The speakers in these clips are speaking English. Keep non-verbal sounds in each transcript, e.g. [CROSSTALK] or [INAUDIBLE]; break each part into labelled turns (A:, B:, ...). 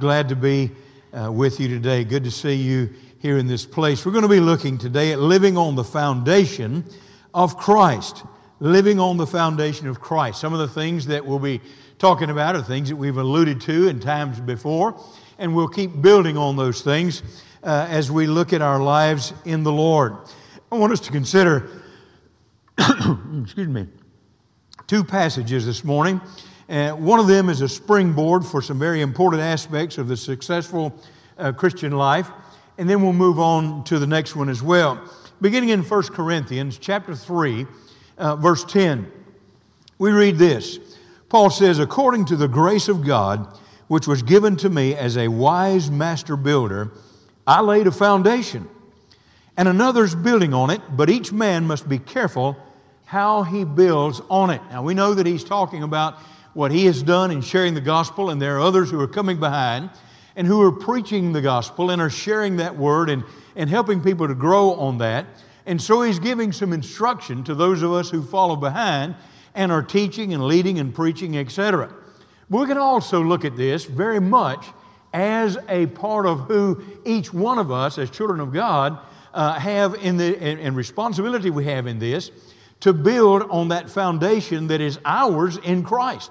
A: Glad to be uh, with you today. Good to see you here in this place. We're going to be looking today at living on the foundation of Christ. Living on the foundation of Christ. Some of the things that we'll be talking about are things that we've alluded to in times before, and we'll keep building on those things uh, as we look at our lives in the Lord. I want us to consider, [COUGHS] excuse me, two passages this morning uh, one of them is a springboard for some very important aspects of the successful uh, Christian life. And then we'll move on to the next one as well. Beginning in 1 Corinthians chapter 3, uh, verse 10, we read this. Paul says, According to the grace of God, which was given to me as a wise master builder, I laid a foundation, and another's building on it, but each man must be careful how he builds on it. Now, we know that he's talking about what he has done in sharing the gospel, and there are others who are coming behind and who are preaching the gospel and are sharing that word and, and helping people to grow on that. And so he's giving some instruction to those of us who follow behind and are teaching and leading and preaching, etc. We can also look at this very much as a part of who each one of us, as children of God, uh, have in the and, and responsibility we have in this to build on that foundation that is ours in Christ.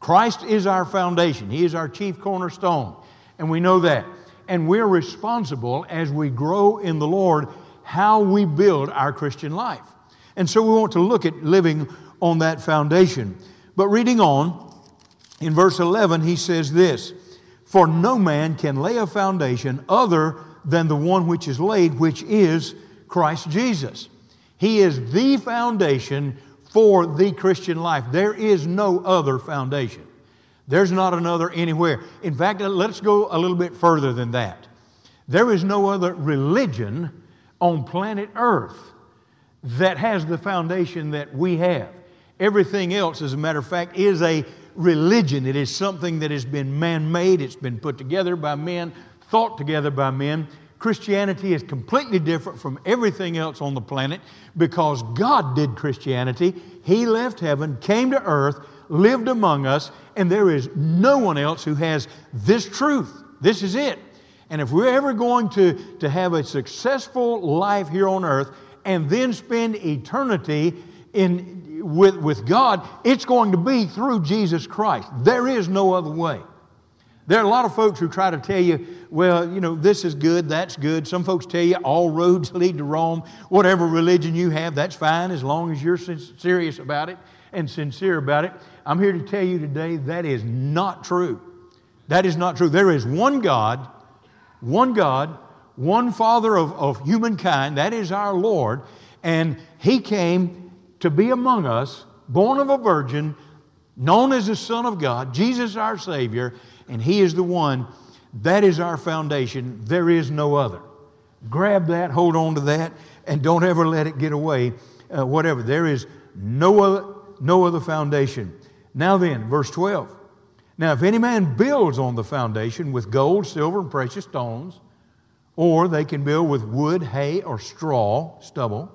A: Christ is our foundation, He is our chief cornerstone, and we know that. And we're responsible as we grow in the Lord how we build our Christian life. And so we want to look at living on that foundation. But reading on, in verse 11, he says this For no man can lay a foundation other than the one which is laid, which is Christ Jesus. He is the foundation for the Christian life. There is no other foundation. There's not another anywhere. In fact, let's go a little bit further than that. There is no other religion on planet Earth that has the foundation that we have. Everything else, as a matter of fact, is a religion. It is something that has been man made, it's been put together by men, thought together by men. Christianity is completely different from everything else on the planet because God did Christianity. He left heaven, came to earth, lived among us, and there is no one else who has this truth. This is it. And if we're ever going to, to have a successful life here on earth and then spend eternity in, with, with God, it's going to be through Jesus Christ. There is no other way. There are a lot of folks who try to tell you, well, you know, this is good, that's good. Some folks tell you all roads [LAUGHS] lead to Rome. Whatever religion you have, that's fine as long as you're serious about it and sincere about it. I'm here to tell you today that is not true. That is not true. There is one God, one God, one Father of, of humankind, that is our Lord, and He came to be among us, born of a virgin, known as the Son of God, Jesus our Savior and He is the one. That is our foundation. There is no other. Grab that, hold on to that, and don't ever let it get away. Uh, whatever. There is no other, no other foundation. Now then, verse 12. Now, if any man builds on the foundation with gold, silver, and precious stones, or they can build with wood, hay, or straw, stubble,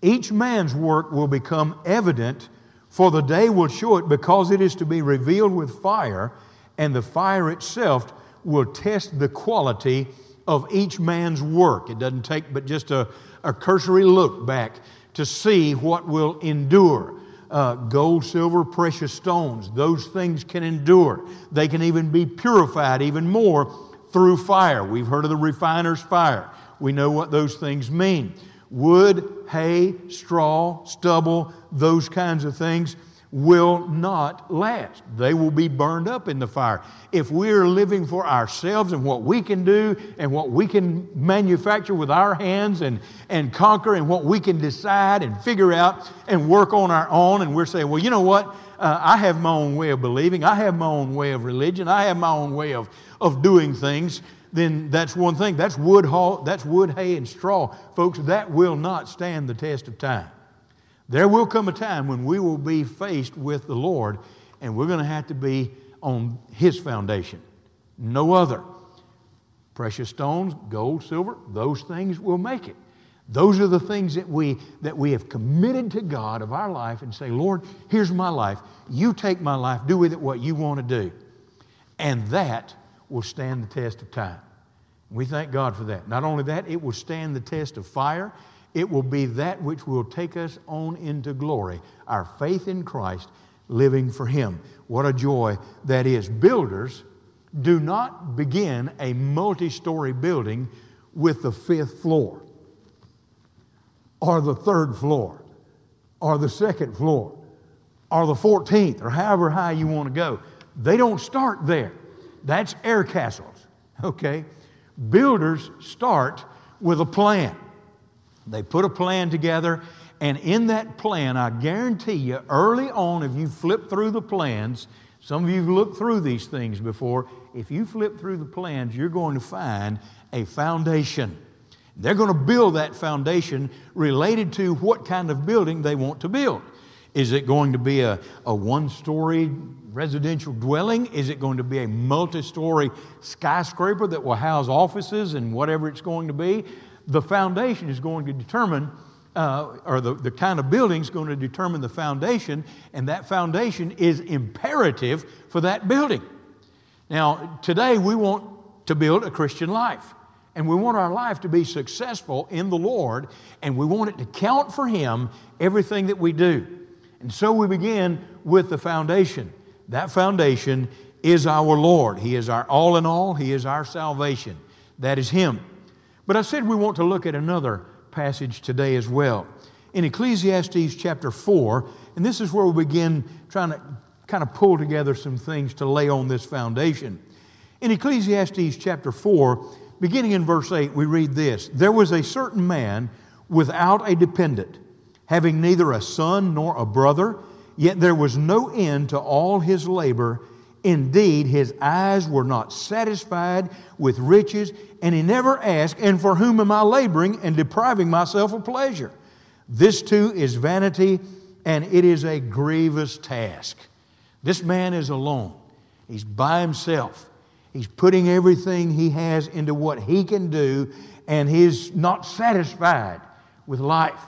A: each man's work will become evident, for the day will show it, because it is to be revealed with fire and the fire itself will test the quality of each man's work. It doesn't take but just a, a cursory look back to see what will endure. Uh, gold, silver, precious stones, those things can endure. They can even be purified even more through fire. We've heard of the refiner's fire. We know what those things mean. Wood, hay, straw, stubble, those kinds of things will not last. They will be burned up in the fire. If we're living for ourselves and what we can do and what we can manufacture with our hands and, and conquer and what we can decide and figure out and work on our own, and we're saying, well, you know what? Uh, I have my own way of believing, I have my own way of religion, I have my own way of, of doing things. Then that's one thing. That's wood, that's wood, hay, and straw. Folks, that will not stand the test of time. There will come a time when we will be faced with the Lord and we're going to have to be on His foundation, no other. Precious stones, gold, silver, those things will make it. Those are the things that we, that we have committed to God of our life and say, Lord, here's my life. You take my life, do with it what you want to do. And that will stand the test of time. We thank God for that. Not only that, it will stand the test of fire. It will be that which will take us on into glory, our faith in Christ, living for Him. What a joy that is. Builders do not begin a multi story building with the fifth floor or the third floor or the second floor or the 14th or however high you want to go. They don't start there. That's air castles, okay? Builders start with a plan. They put a plan together, and in that plan, I guarantee you, early on, if you flip through the plans, some of you have looked through these things before. If you flip through the plans, you're going to find a foundation. They're going to build that foundation related to what kind of building they want to build. Is it going to be a, a one story residential dwelling? Is it going to be a multi story skyscraper that will house offices and whatever it's going to be? The foundation is going to determine, uh, or the, the kind of building is going to determine the foundation, and that foundation is imperative for that building. Now, today we want to build a Christian life. And we want our life to be successful in the Lord, and we want it to count for Him everything that we do. And so we begin with the foundation. That foundation is our Lord. He is our all in all, He is our salvation. That is Him. But I said we want to look at another passage today as well. In Ecclesiastes chapter 4, and this is where we begin trying to kind of pull together some things to lay on this foundation. In Ecclesiastes chapter 4, beginning in verse 8, we read this There was a certain man without a dependent, having neither a son nor a brother, yet there was no end to all his labor. Indeed, his eyes were not satisfied with riches, and he never asked, And for whom am I laboring and depriving myself of pleasure? This too is vanity, and it is a grievous task. This man is alone, he's by himself. He's putting everything he has into what he can do, and he's not satisfied with life.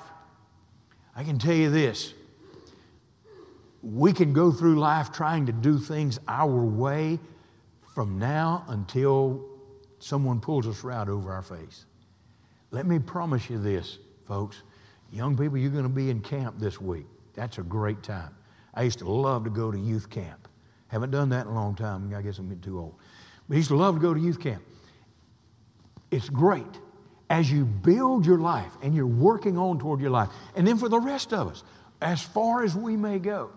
A: I can tell you this we can go through life trying to do things our way from now until someone pulls us right over our face. Let me promise you this, folks. Young people, you're going to be in camp this week. That's a great time. I used to love to go to youth camp. Haven't done that in a long time. I guess I'm getting too old. But I used to love to go to youth camp. It's great as you build your life and you're working on toward your life. And then for the rest of us, as far as we may go,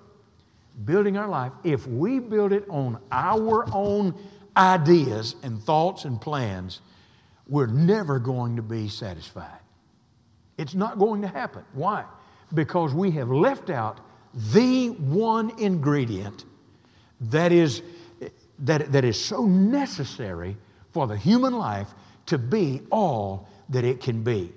A: building our life, if we build it on our own ideas and thoughts and plans, we're never going to be satisfied. It's not going to happen. Why? Because we have left out the one ingredient that is that, that is so necessary for the human life to be all that it can be.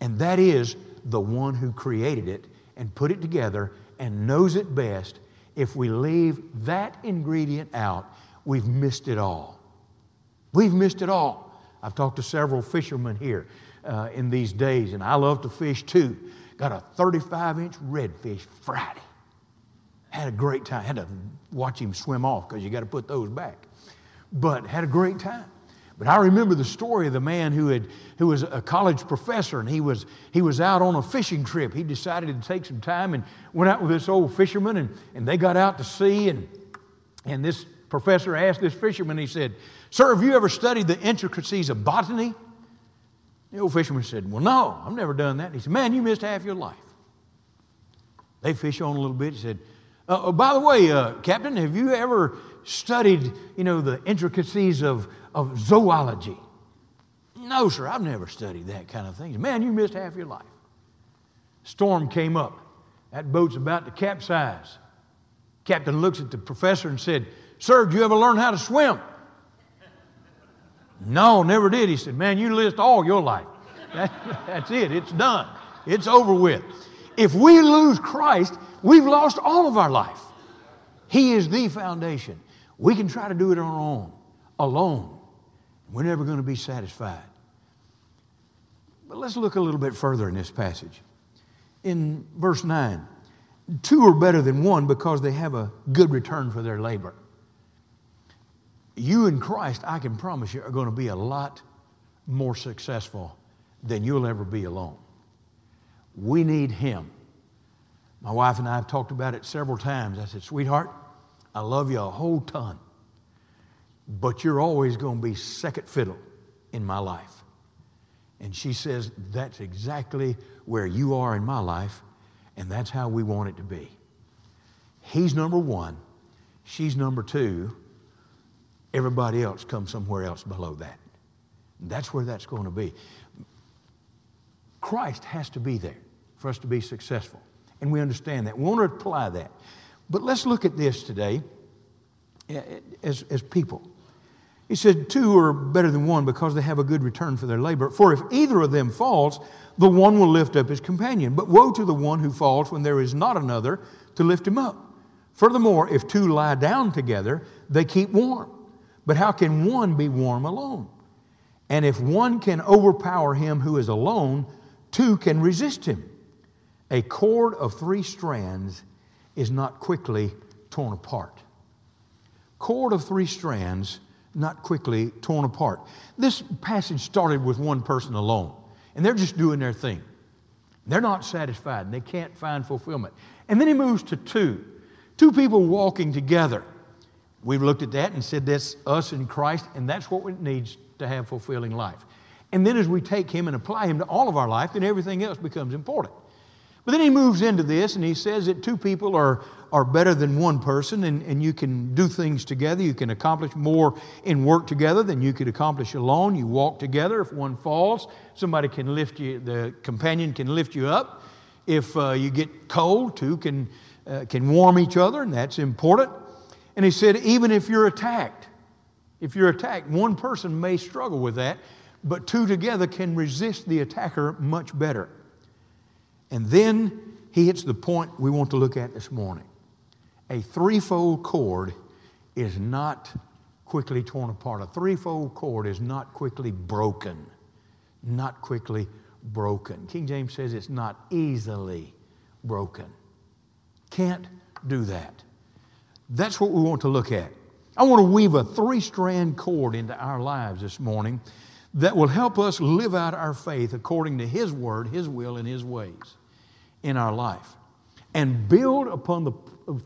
A: And that is the one who created it and put it together and knows it best. If we leave that ingredient out, we've missed it all. We've missed it all. I've talked to several fishermen here uh, in these days, and I love to fish too. Got a 35 inch redfish Friday. Had a great time. Had to watch him swim off because you got to put those back. But had a great time. But I remember the story of the man who, had, who was a college professor and he was, he was out on a fishing trip. He decided to take some time and went out with this old fisherman and, and they got out to sea. And, and this professor asked this fisherman, he said, Sir, have you ever studied the intricacies of botany? The old fisherman said, Well, no, I've never done that. And he said, Man, you missed half your life. They fish on a little bit. He said, uh, oh, by the way, uh, Captain, have you ever studied, you know, the intricacies of, of zoology? No, sir, I've never studied that kind of thing. Man, you missed half your life. Storm came up. That boat's about to capsize. Captain looks at the professor and said, Sir, did you ever learn how to swim? no, never did. He said, Man, you lived all your life. [LAUGHS] That, that's it. It's done. It's over with. If we lose Christ, we've lost all of our life. He is the foundation. We can try to do it on our own, alone. We're never going to be satisfied. But let's look a little bit further in this passage. In verse 9, two are better than one because they have a good return for their labor. you and Christ, I can promise you, are going to be a lot more successful than you'll ever be alone. We need Him. My wife and I have talked about it several times. I said, Sweetheart, I love you a whole ton, but you're always going to be second fiddle in my life. And she says, That's exactly where you are in my life, and that's how we want it to be. He's number one, she's number two. Everybody else comes somewhere else below that. That's where that's going to be. Christ has to be there for us to be successful. And we understand that. We want to apply that. But let's look at this today as, as people. He said, Two are better than one because they have a good return for their labor. For if either of them falls, the one will lift up his companion. But woe to the one who falls when there is not another to lift him up. Furthermore, if two lie down together, they keep warm. But how can one be warm alone? And if one can overpower him who is alone, two can resist him. A cord of three strands is not quickly torn apart. Cord of three strands, not quickly torn apart. This passage started with one person alone, and they're just doing their thing. They're not satisfied, and they can't find fulfillment. And then he moves to two two people walking together. We've looked at that and said that's us in Christ, and that's what it needs to have fulfilling life. And then as we take him and apply him to all of our life, then everything else becomes important. But then he moves into this and he says that two people are, are better than one person and, and you can do things together. You can accomplish more in work together than you could accomplish alone. You walk together. If one falls, somebody can lift you, the companion can lift you up. If uh, you get cold, two can, uh, can warm each other, and that's important. And he said, even if you're attacked, if you're attacked, one person may struggle with that, but two together can resist the attacker much better. And then he hits the point we want to look at this morning. A threefold cord is not quickly torn apart. A threefold cord is not quickly broken. Not quickly broken. King James says it's not easily broken. Can't do that. That's what we want to look at. I want to weave a three strand cord into our lives this morning that will help us live out our faith according to His word, His will, and His ways in our life. And build upon the,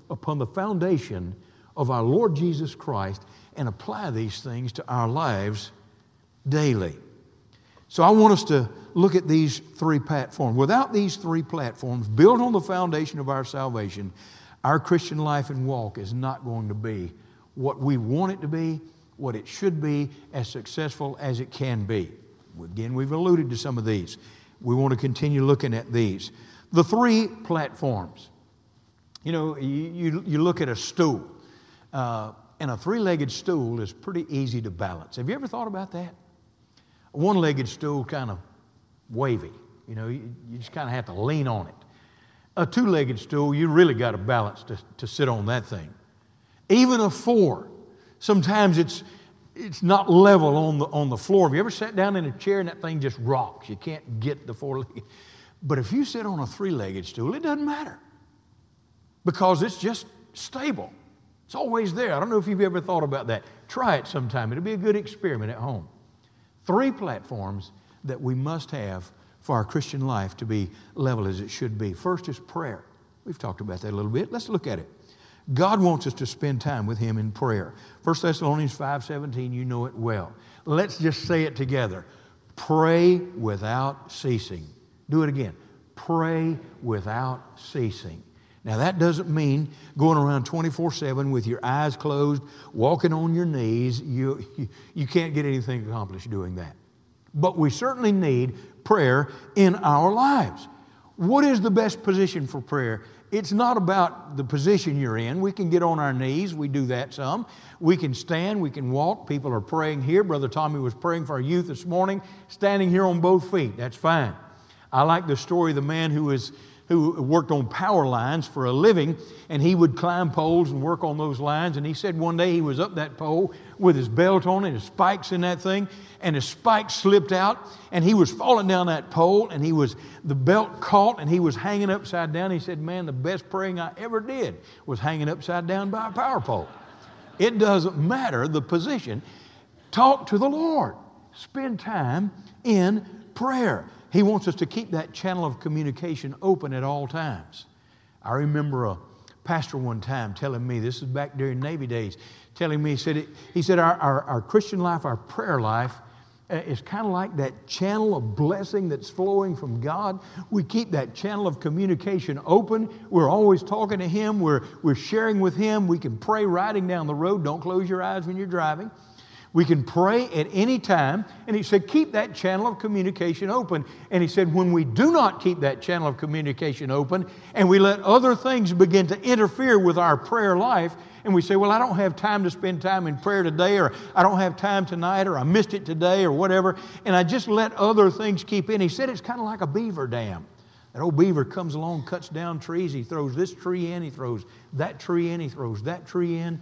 A: upon the foundation of our Lord Jesus Christ and apply these things to our lives daily. So I want us to look at these three platforms. Without these three platforms, built on the foundation of our salvation, our Christian life and walk is not going to be what we want it to be what it should be, as successful as it can be. Again, we've alluded to some of these. We want to continue looking at these. The three platforms. You know, you, you, you look at a stool, uh, and a three legged stool is pretty easy to balance. Have you ever thought about that? A one legged stool, kind of wavy. You know, you, you just kind of have to lean on it. A two legged stool, you really got to balance to, to sit on that thing. Even a four, Sometimes it's, it's not level on the, on the floor. Have you ever sat down in a chair and that thing just rocks? You can't get the four legged. But if you sit on a three legged stool, it doesn't matter because it's just stable. It's always there. I don't know if you've ever thought about that. Try it sometime. It'll be a good experiment at home. Three platforms that we must have for our Christian life to be level as it should be. First is prayer. We've talked about that a little bit. Let's look at it. God wants us to spend time with Him in prayer. 1 Thessalonians 5:17, you know it well. Let's just say it together. Pray without ceasing. Do it again. Pray without ceasing. Now, that doesn't mean going around 24 7 with your eyes closed, walking on your knees. You, you, you, can't get anything accomplished doing that. But we certainly need prayer in our lives. What is the best position for prayer? It's not about the position you're in. We can get on our knees. We do that some. We can stand. We can walk. People are praying here. Brother Tommy was praying for our youth this morning, standing here on both feet. That's fine. I like the story of the man who was who worked on power lines for a living, and he would climb poles and work on those lines. And he said one day he was up that pole with his belt on and his spikes in that thing, and his spikes slipped out, and he was falling down that pole, and he was the belt caught, and he was hanging upside down. He said, "Man, the best praying I ever did was hanging upside down by a power pole." It doesn't matter the position. Talk to the Lord. Spend time in prayer. He wants us to keep that channel of communication open at all times. I remember a pastor one time telling me, this is back during Navy days, telling me, he said, he said our, our, our Christian life, our prayer life, uh, is kind of like that channel of blessing that's flowing from God. We keep that channel of communication open. We're always talking to Him. We're, we're sharing with Him. We can pray riding down the road. Don't close your eyes when you're driving. We can pray at any time. And he said, keep that channel of communication open. And he said, when we do not keep that channel of communication open and we let other things begin to interfere with our prayer life, and we say, well, I don't have time to spend time in prayer today, or I don't have time tonight, or I missed it today, or whatever, and I just let other things keep in. He said it's kind of like a beaver dam. That old beaver comes along, cuts down trees, he throws this tree in, he throws that tree in, he throws that tree in.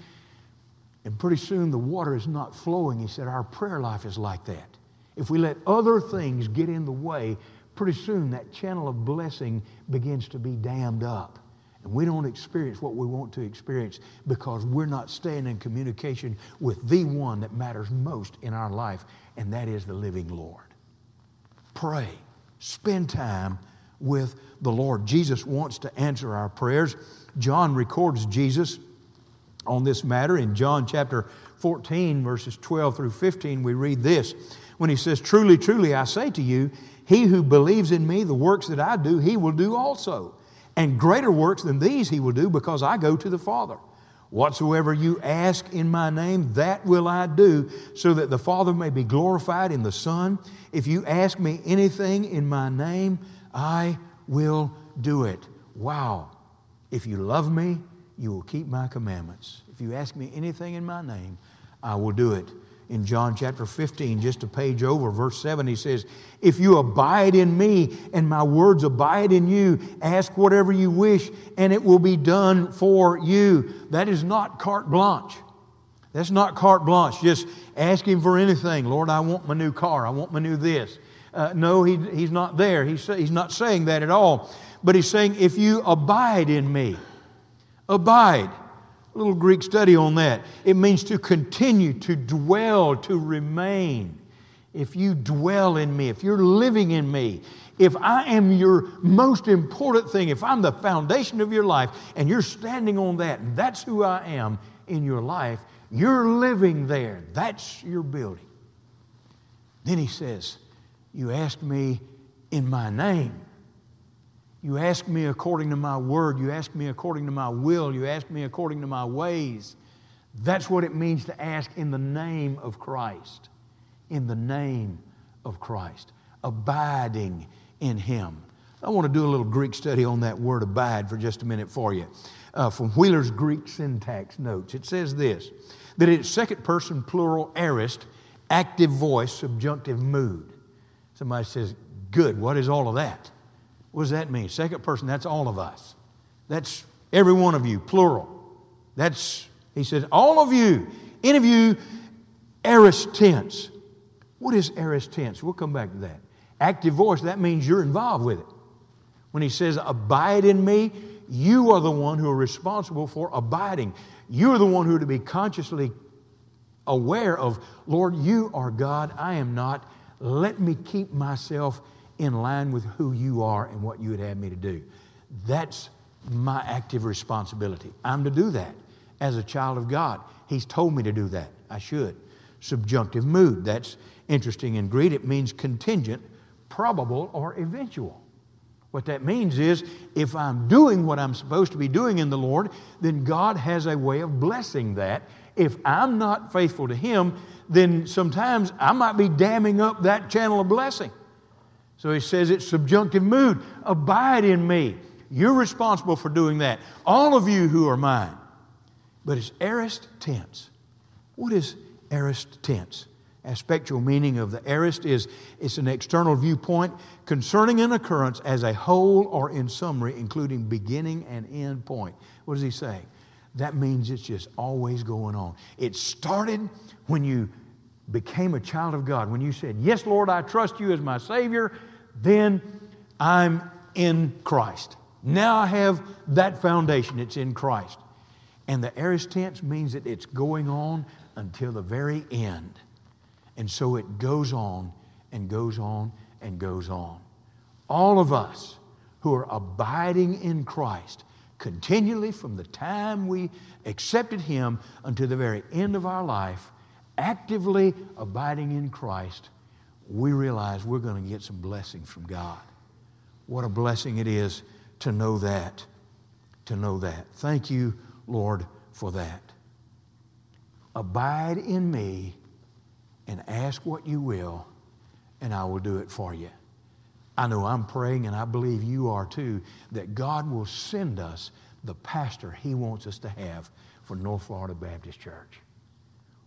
A: And pretty soon the water is not flowing. He said, Our prayer life is like that. If we let other things get in the way, pretty soon that channel of blessing begins to be dammed up. And we don't experience what we want to experience because we're not staying in communication with the one that matters most in our life, and that is the living Lord. Pray, spend time with the Lord. Jesus wants to answer our prayers. John records Jesus on this matter. In John chapter 14, verses 12 through 15, we read this when he says, Truly, truly, I say to you, he who believes in me, the works that I do, he will do also. And greater works than these he will do because I go to the Father. Whatsoever you ask in my name, that will I do, so that the Father may be glorified in the Son. If you ask me anything in my name, I will do it. Wow. If you love me, you will keep my commandments. If you ask me anything in my name, I will do it. In John chapter 15, just a page over, verse 7, he says, If you abide in me and my words abide in you, ask whatever you wish and it will be done for you. That is not carte blanche. That's not carte blanche, just asking for anything. Lord, I want my new car. I want my new this. Uh, no, he, he's not there. He's, he's not saying that at all. But he's saying, if you abide in me, Abide. A little Greek study on that. It means to continue, to dwell, to remain. If you dwell in me, if you're living in me, if I am your most important thing, if I'm the foundation of your life and you're standing on that, and that's who I am in your life, you're living there. That's your building. Then he says, You ask me in my name. You ask me according to my word. You ask me according to my will. You ask me according to my ways. That's what it means to ask in the name of Christ. In the name of Christ. Abiding in Him. I want to do a little Greek study on that word abide for just a minute for you. Uh, from Wheeler's Greek syntax notes, it says this that it's second person plural aorist, active voice, subjunctive mood. Somebody says, Good, what is all of that? What does that mean? Second person, that's all of us. That's every one of you, plural. That's, he said, all of you, any of you, aorist tense. What is aorist tense? We'll come back to that. Active voice, that means you're involved with it. When he says, abide in me, you are the one who are responsible for abiding. You are the one who are to be consciously aware of, Lord, you are God, I am not. Let me keep myself in line with who you are and what you would have me to do. That's my active responsibility. I'm to do that as a child of God. He's told me to do that. I should. Subjunctive mood. That's interesting in Greek. It means contingent, probable, or eventual. What that means is if I'm doing what I'm supposed to be doing in the Lord, then God has a way of blessing that. If I'm not faithful to Him, then sometimes I might be damming up that channel of blessing. So he says it's subjunctive mood. Abide in me. You're responsible for doing that. All of you who are mine. But it's aorist tense. What is aorist tense? Aspectual meaning of the aorist is it's an external viewpoint concerning an occurrence as a whole or in summary, including beginning and end point. What does he say? That means it's just always going on. It started when you became a child of God, when you said, Yes, Lord, I trust you as my Savior, then I'm in Christ. Now I have that foundation, it's in Christ. And the aorist tense means that it's going on until the very end. And so it goes on and goes on and goes on. All of us who are abiding in Christ continually from the time we accepted Him until the very end of our life, actively abiding in Christ, we realize we're going to get some blessing from God. What a blessing it is to know that. To know that. Thank you, Lord, for that. Abide in me and ask what you will, and I will do it for you. I know I'm praying, and I believe you are too, that God will send us the pastor He wants us to have for North Florida Baptist Church.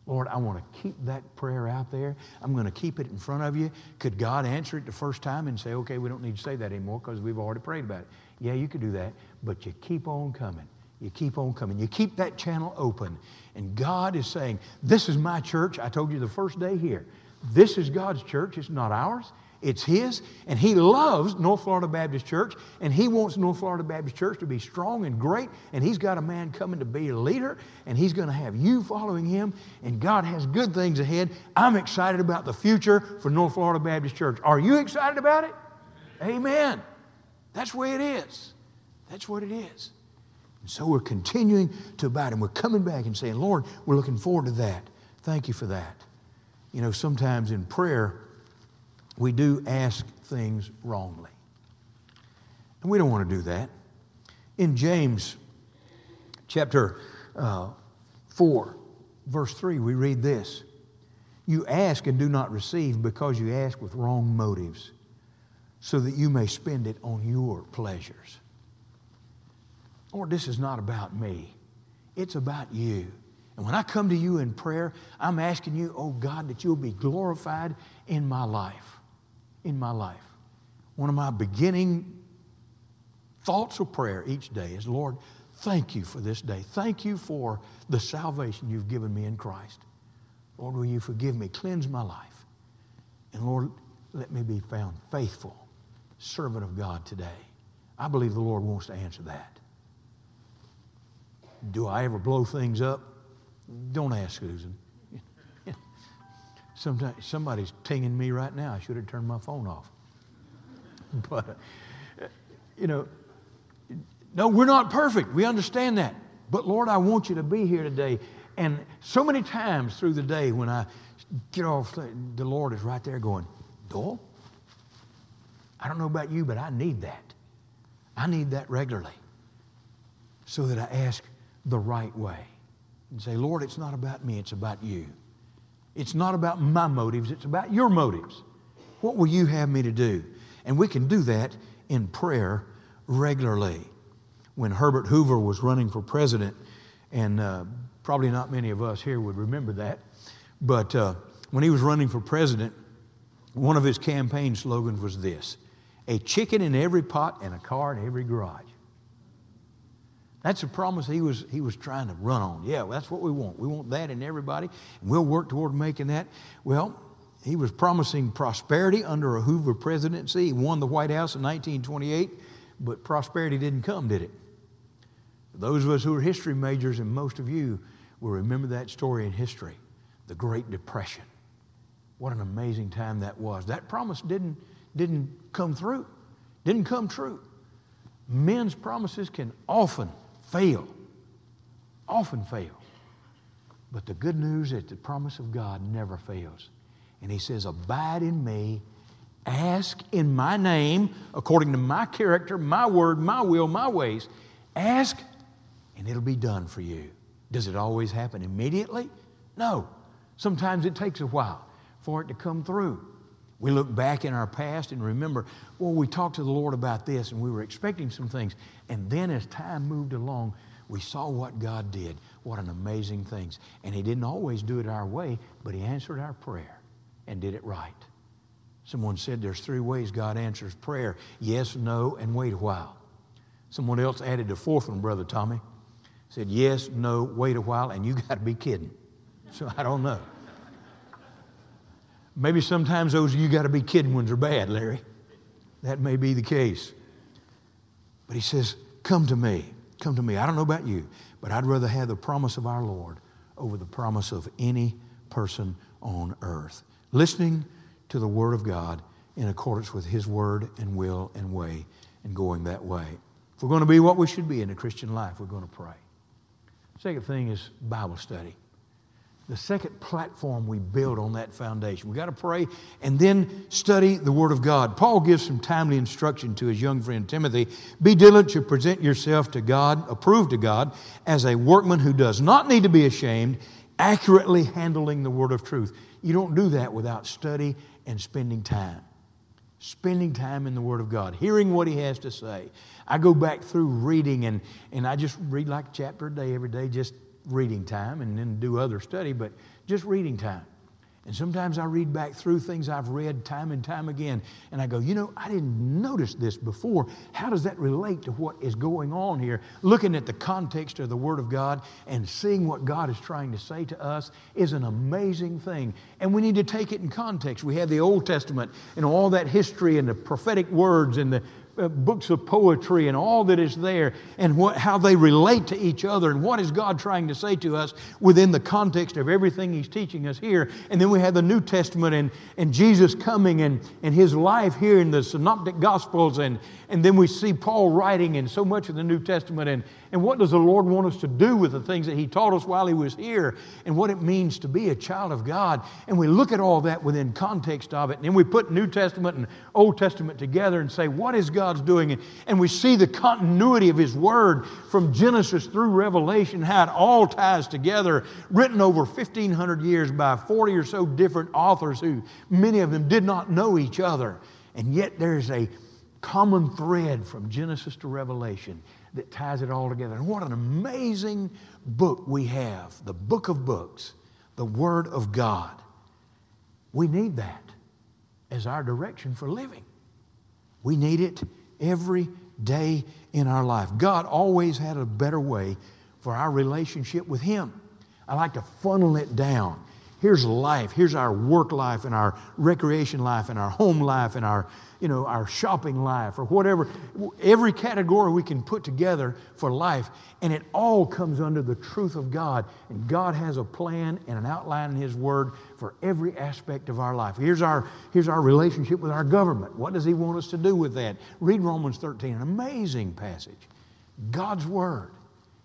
A: Lord, I want to keep that prayer out there. I'm going to keep it in front of you. Could God answer it the first time and say, okay, we don't need to say that anymore because we've already prayed about it? Yeah, you could do that, but you keep on coming. You keep on coming. You keep that channel open. And God is saying, This is my church. I told you the first day here. This is God's church. It's not ours. It's His, and He loves North Florida Baptist Church, and He wants North Florida Baptist Church to be strong and great, and He's got a man coming to be a leader, and He's going to have you following Him, and God has good things ahead. I'm excited about the future for North Florida Baptist Church. Are you excited about it? Amen. That's where it is. That's what it is. And so we're continuing to abide, and we're coming back and saying, Lord, we're looking forward to that. Thank you for that. You know, sometimes in prayer, we do ask things wrongly. And we don't want to do that. In James chapter uh, 4, verse 3, we read this You ask and do not receive because you ask with wrong motives, so that you may spend it on your pleasures. Lord, this is not about me, it's about you. And when I come to you in prayer, I'm asking you, oh God, that you'll be glorified in my life in my life. One of my beginning thoughts of prayer each day is Lord, thank you for this day. Thank you for the salvation you've given me in Christ. Lord, will you forgive me? Cleanse my life. And Lord, let me be found faithful, servant of God today. I believe the Lord wants to answer that. Do I ever blow things up? Don't ask Susan. Sometimes somebody's tinging me right now. I should have turned my phone off. [LAUGHS] But, you know, no, we're not perfect. We understand that. But Lord, I want you to be here today. And so many times through the day when I get off, the Lord is right there going, Doyle, I don't know about you, but I need that. I need that regularly so that I ask the right way and say, Lord, it's not about me, it's about you. It's not about my motives, it's about your motives. What will you have me to do? And we can do that in prayer regularly. When Herbert Hoover was running for president, and uh, probably not many of us here would remember that, but uh, when he was running for president, one of his campaign slogans was this a chicken in every pot and a car in every garage. That's a promise he was, he was trying to run on. Yeah, that's what we want. We want that in everybody, and we'll work toward making that. Well, he was promising prosperity under a Hoover presidency. He won the White House in 1928, but prosperity didn't come, did it? Those of us who are history majors, and most of you will remember that story in history the Great Depression. What an amazing time that was. That promise didn't, didn't come through, didn't come true. Men's promises can often fail, often fail. But the good news is the promise of God never fails. And He says, Abide in me, ask in my name, according to my character, my word, my will, my ways. Ask, and it'll be done for you. Does it always happen immediately? No. Sometimes it takes a while for it to come through. We look back in our past and remember, well, we talked to the Lord about this and we were expecting some things. And then as time moved along, we saw what God did. What an amazing things. And He didn't always do it our way, but He answered our prayer and did it right. Someone said there's three ways God answers prayer yes, no, and wait a while. Someone else added a fourth one, Brother Tommy. Said yes, no, wait a while, and you [LAUGHS] got to be kidding. So I don't know. Maybe sometimes those you got to be kidding ones are bad, Larry. That may be the case. But he says, Come to me. come to me. I don't know about you, but I'd rather have the promise of our Lord over the promise of any person on earth. Listening to the Word of God in accordance with His Word and will and way and going that way. If we're going to be what we should be in the Christian life, we're going to pray. Second thing is Bible study the second platform we build on that foundation. We got to pray and then study the Word of God. Paul gives some timely instruction to his young friend Timothy Be diligent to present yourself to God, approved to God, as a workman who does not need to be ashamed, accurately handling the Word of truth. You don't do that without study and spending time. Spending time in the Word of God, hearing what He has to say. I go back through reading and, and I just read like a chapter a day every day, just reading time and then do other study, but just reading time. And sometimes I read back through things I've read time and time again, and I go, you know, I didn't notice this before. How does that relate to what is going on here? Looking at the context of the Word of God and seeing what God is trying to say to us is an amazing thing. And we need to take it in context. We have the Old Testament and all that history and the prophetic words and the Uh, books of poetry and all that is there and what, how they relate to each other and what is God trying to say to us within the context of everything He's teaching us here. And then we have the New Testament and, and Jesus coming and, and His life here in the Synoptic Gospels. And, and then we see Paul writing in so much of the New Testament and, and what does the Lord want us to do with the things that He taught us while He was here and what it means to be a child of God. And we look at all that within context of it. And then we put New Testament and Old Testament together and say, what is God's doing? And we see the continuity of His Word from Genesis through Revelation, how it all ties together, written over 1,500 years by 40 or so different authors who many of them did not know each other. And yet there's a common thread from Genesis to Revelation that ties it all together. And what an amazing book we have the book of books, the Word of God. We need that as our direction for living. We need it every day in our life. God always had a better way for our relationship with Him. I like to funnel it down. Here's life. Here's our work life and our recreation life and our home life and our you know, our shopping life or whatever, every category we can put together for life, and it all comes under the truth of God. And God has a plan and an outline in His Word for every aspect of our life. Here's our, here's our relationship with our government. What does He want us to do with that? Read Romans 13, an amazing passage. God's Word.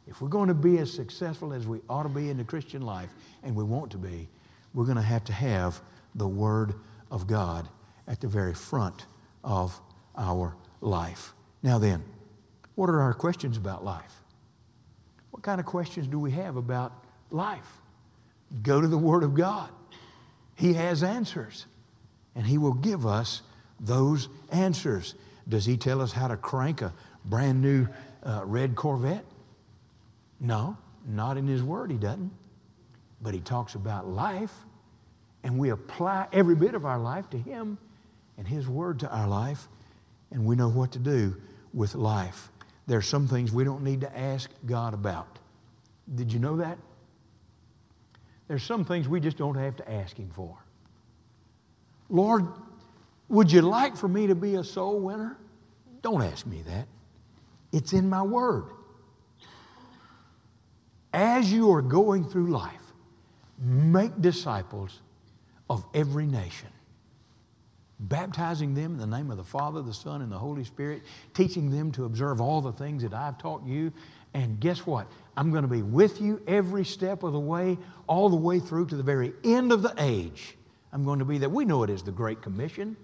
A: If we're going to be as successful as we ought to be in the Christian life, and we want to be, we're going to have to have the Word of God at the very front of our life. Now, then, what are our questions about life? What kind of questions do we have about life? Go to the Word of God. He has answers, and He will give us those answers. Does He tell us how to crank a brand new uh, red Corvette? No, not in His Word, He doesn't. But He talks about life, and we apply every bit of our life to Him and His Word to our life, and we know what to do with life. There are some things we don't need to ask God about. Did you know that? There's some things we just don't have to ask Him for. Lord, would you like for me to be a soul winner? Don't ask me that. It's in my Word. As you are going through life, make disciples of every nation baptizing them in the name of the Father, the Son, and the Holy Spirit, teaching them to observe all the things that I've taught you. And guess what? I'm going to be with you every step of the way, all the way through to the very end of the age. I'm going to be there. We know it is the Great Commission.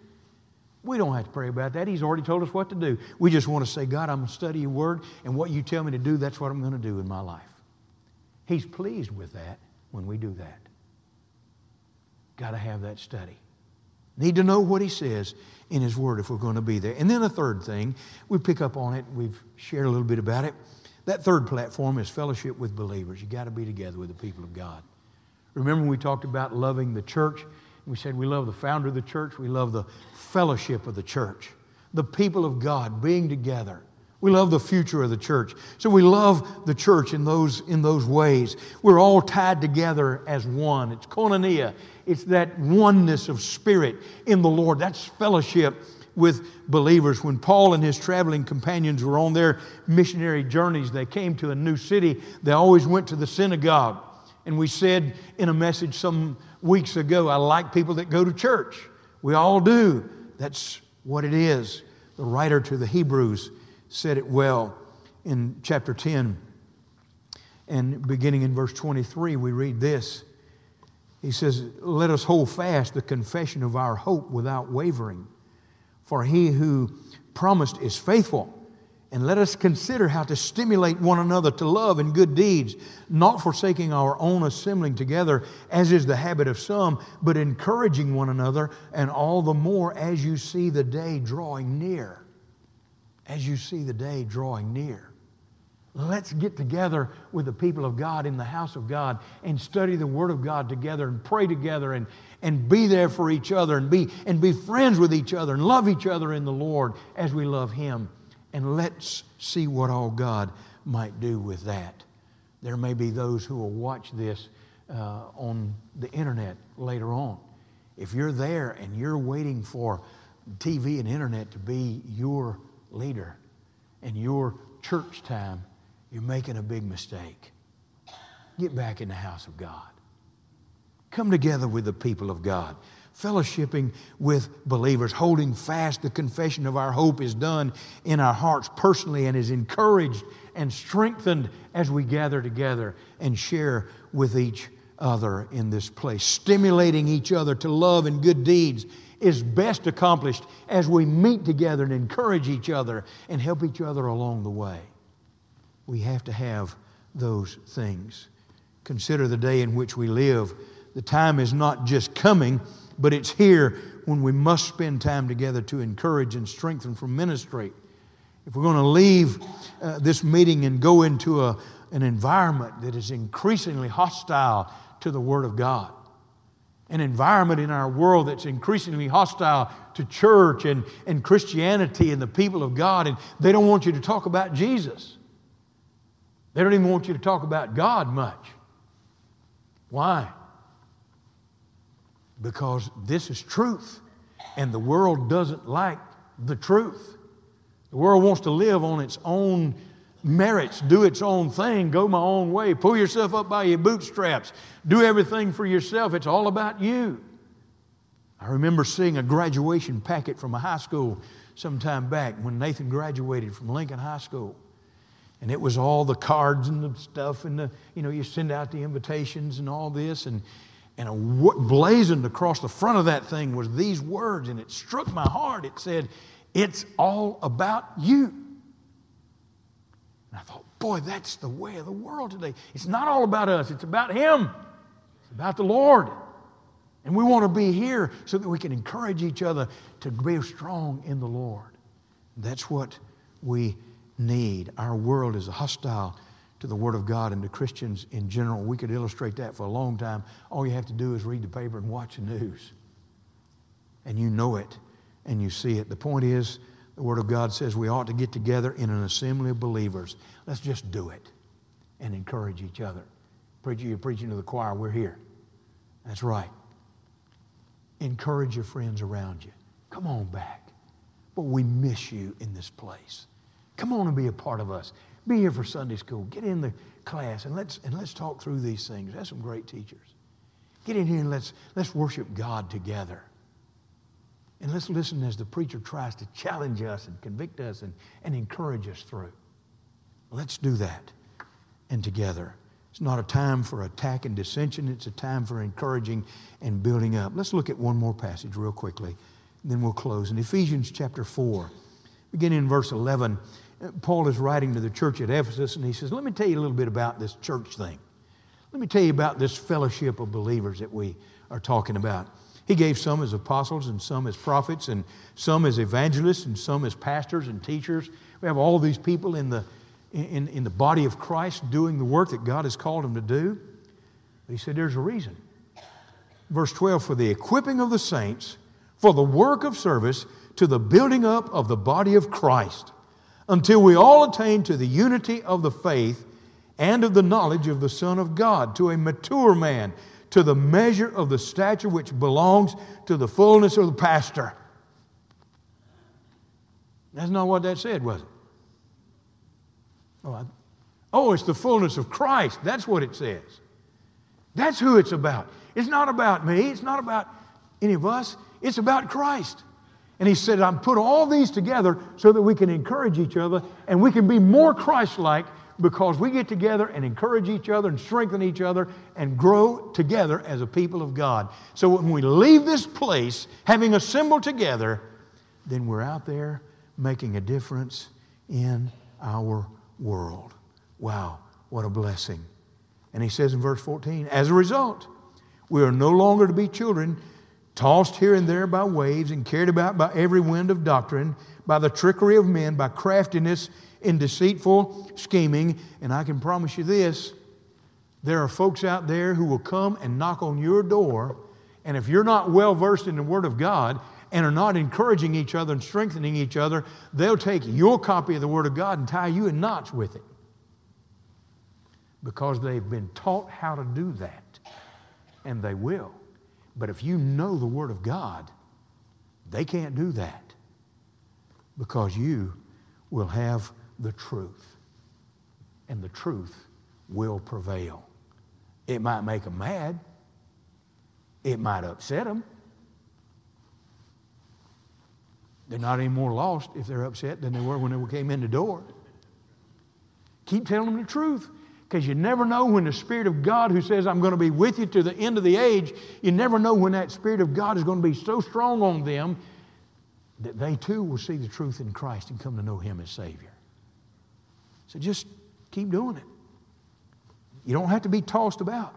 A: We don't have to pray about that. He's already told us what to do. We just want to say, God, I'm going to study your word, and what you tell me to do, that's what I'm going to do in my life. He's pleased with that when we do that. Got to have that study. Need to know what he says in his word if we're going to be there. And then a third thing, we pick up on it, we've shared a little bit about it. That third platform is fellowship with believers. You got to be together with the people of God. Remember when we talked about loving the church? We said we love the founder of the church, we love the fellowship of the church, the people of God being together. We love the future of the church. So we love the church in those, in those ways. We're all tied together as one. It's koinonia. It's that oneness of spirit in the Lord. That's fellowship with believers. When Paul and his traveling companions were on their missionary journeys, they came to a new city. They always went to the synagogue. And we said in a message some weeks ago, I like people that go to church. We all do. That's what it is. The writer to the Hebrews said it well in chapter 10. And beginning in verse 23, we read this. He says, Let us hold fast the confession of our hope without wavering. For he who promised is faithful. And let us consider how to stimulate one another to love and good deeds, not forsaking our own assembling together, as is the habit of some, but encouraging one another, and all the more as you see the day drawing near. As you see the day drawing near. Let's get together with the people of God in the house of God and study the Word of God together and pray together and, and be there for each other and be, and be friends with each other and love each other in the Lord as we love Him. And let's see what all God might do with that. There may be those who will watch this uh, on the internet later on. If you're there and you're waiting for TV and internet to be your leader and your church time, you're making a big mistake. Get back in the house of God. Come together with the people of God. Fellowshipping with believers, holding fast the confession of our hope is done in our hearts personally and is encouraged and strengthened as we gather together and share with each other in this place. Stimulating each other to love and good deeds is best accomplished as we meet together and encourage each other and help each other along the way we have to have those things. Consider the day in which we live. The time is not just coming, but it's here when we must spend time together to encourage and strengthen from ministry. If we're going to leave uh, this meeting and go into a, an environment that is increasingly hostile to the Word of God, an environment in our world that's increasingly hostile to church and, and Christianity and the people of God, and they don't want you to talk about Jesus. They don't even want you to talk about God much. Why? Because this is truth, and the world doesn't like the truth. The world wants to live on its own merits, do its own thing, go my own way, pull yourself up by your bootstraps, do everything for yourself. It's all about you. I remember seeing a graduation packet from a high school some time back when Nathan graduated from Lincoln High School. And it was all the cards and the stuff, and the, you know, you send out the invitations and all this. And, and a, blazoned across the front of that thing was these words, and it struck my heart. It said, It's all about you. And I thought, boy, that's the way of the world today. It's not all about us, it's about Him, it's about the Lord. And we want to be here so that we can encourage each other to be strong in the Lord. That's what we need. Our world is hostile to the Word of God and to Christians in general. We could illustrate that for a long time. All you have to do is read the paper and watch the news. And you know it and you see it. The point is, the Word of God says we ought to get together in an assembly of believers. Let's just do it and encourage each other. Preacher, you're preaching to the choir. We're here. That's right. Encourage your friends around you. Come on back. But we miss you in this place. Come on and be a part of us. Be here for Sunday school. Get in the class and let's, and let's talk through these things. That's some great teachers. Get in here and let's, let's worship God together. And let's listen as the preacher tries to challenge us and convict us and, and encourage us through. Let's do that and together. It's not a time for attack and dissension, it's a time for encouraging and building up. Let's look at one more passage real quickly, then we'll close. In Ephesians chapter 4, beginning in verse 11, uh, Paul is writing to the church at Ephesus, and he says, Let me tell you a little bit about this church thing. Let me tell you about this fellowship of believers that we are talking about. He gave some as apostles, and some as prophets, and some as evangelists, and some as pastors and teachers. We have all these people in the, in, in the body of Christ doing the work that God has called them to do. But he said, There's a reason. Verse 12 For the equipping of the saints, for the work of service, to the building up of the body of Christ until we all attain to the unity of the faith and of the knowledge of the Son of God, to a mature man, to the measure of the stature which belongs to the fullness of the pastor. That's not what that said, was it? Oh, I, oh, it's the fullness of Christ. That's what it says. That's who it's about. It's not about me. It's not about any of us. It's about Christ. And he said, I'm put all these together so that we can encourage each other and we can be more Christ like because we get together and encourage each other and strengthen each other and grow together as a people of God. So when we leave this place, having assembled together, then we're out there making a difference in our world. Wow, what a blessing. And he says in verse 14, as a result, we are no longer to be children tossed here and there by waves and carried about by every wind of doctrine, by the trickery of men, by craftiness in deceitful scheming. And I can promise you this there are folks out there who will come and knock on your door, and if you're not well versed in the Word of God and are not encouraging each other and strengthening each other, they'll take your copy of the Word of God and tie you in knots with it because they've been taught how to do that, and they will. But if you know the Word of God, they can't do that because you will have the truth, and the truth will prevail. It might make them mad, it might upset them. They're not any more lost if they're upset than they were when they came in the door. Keep telling them the truth because you never know when the Spirit of God, who says, I'm going to be with you to the end of the age, you never know when that Spirit of God is going to be so strong on them that they too will see the truth in Christ and come to know Him as Savior. So just keep doing it. You don't have to be tossed about.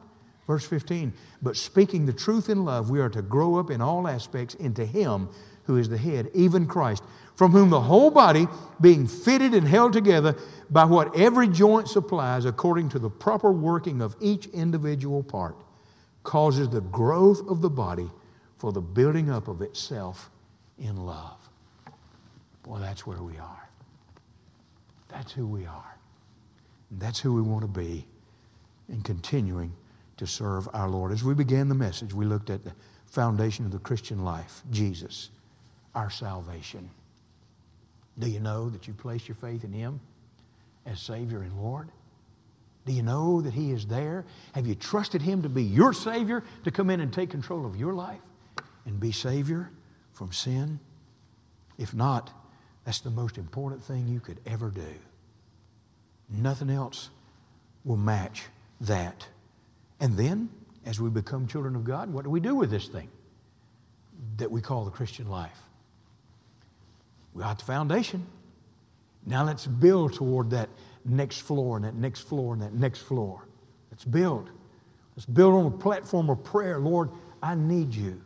A: Verse 15, but speaking the truth in love, we are to grow up in all aspects into Him who is the head, even Christ, from whom the whole body, being fitted and held together by what every joint supplies, according to the proper working of each individual part, causes the growth of the body for the building up of itself in love. Boy, that's where we are. That's who we are. And that's who we want to be in continuing to serve our Lord. As we began the message, we looked at the foundation of the Christian life Jesus, our salvation. Do you know that you place your faith in Him as Savior and Lord? Do you know that He is there? Have you trusted Him to be your Savior, to come in and take control of your life and be Savior from sin? If not, that's the most important thing you could ever do. Nothing else will match that. And then, as we become children of God, what do we do with this thing that we call the Christian life? We got the foundation. Now let's build toward that next floor and that next floor and that next floor. Let's build. Let's build on a platform of prayer. Lord, I need you.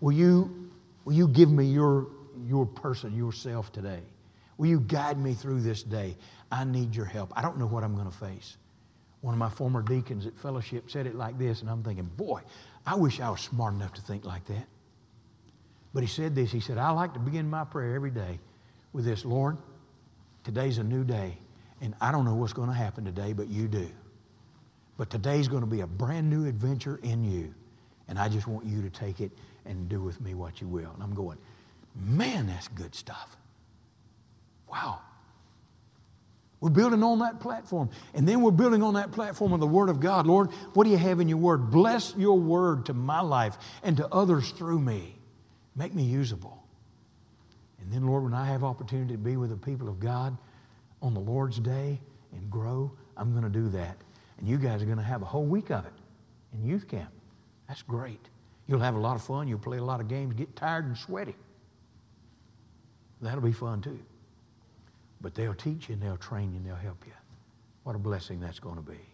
A: Will you, will you give me your your person, yourself today. Will you guide me through this day? I need your help. I don't know what I'm going to face. One of my former deacons at fellowship said it like this, and I'm thinking, boy, I wish I was smart enough to think like that. But he said this He said, I like to begin my prayer every day with this Lord, today's a new day, and I don't know what's going to happen today, but you do. But today's going to be a brand new adventure in you, and I just want you to take it and do with me what you will. And I'm going, Man, that's good stuff. Wow. We're building on that platform. And then we're building on that platform of the Word of God. Lord, what do you have in your Word? Bless your Word to my life and to others through me. Make me usable. And then, Lord, when I have opportunity to be with the people of God on the Lord's day and grow, I'm going to do that. And you guys are going to have a whole week of it in youth camp. That's great. You'll have a lot of fun. You'll play a lot of games, get tired and sweaty. That'll be fun too. But they'll teach you and they'll train you and they'll help you. What a blessing that's going to be.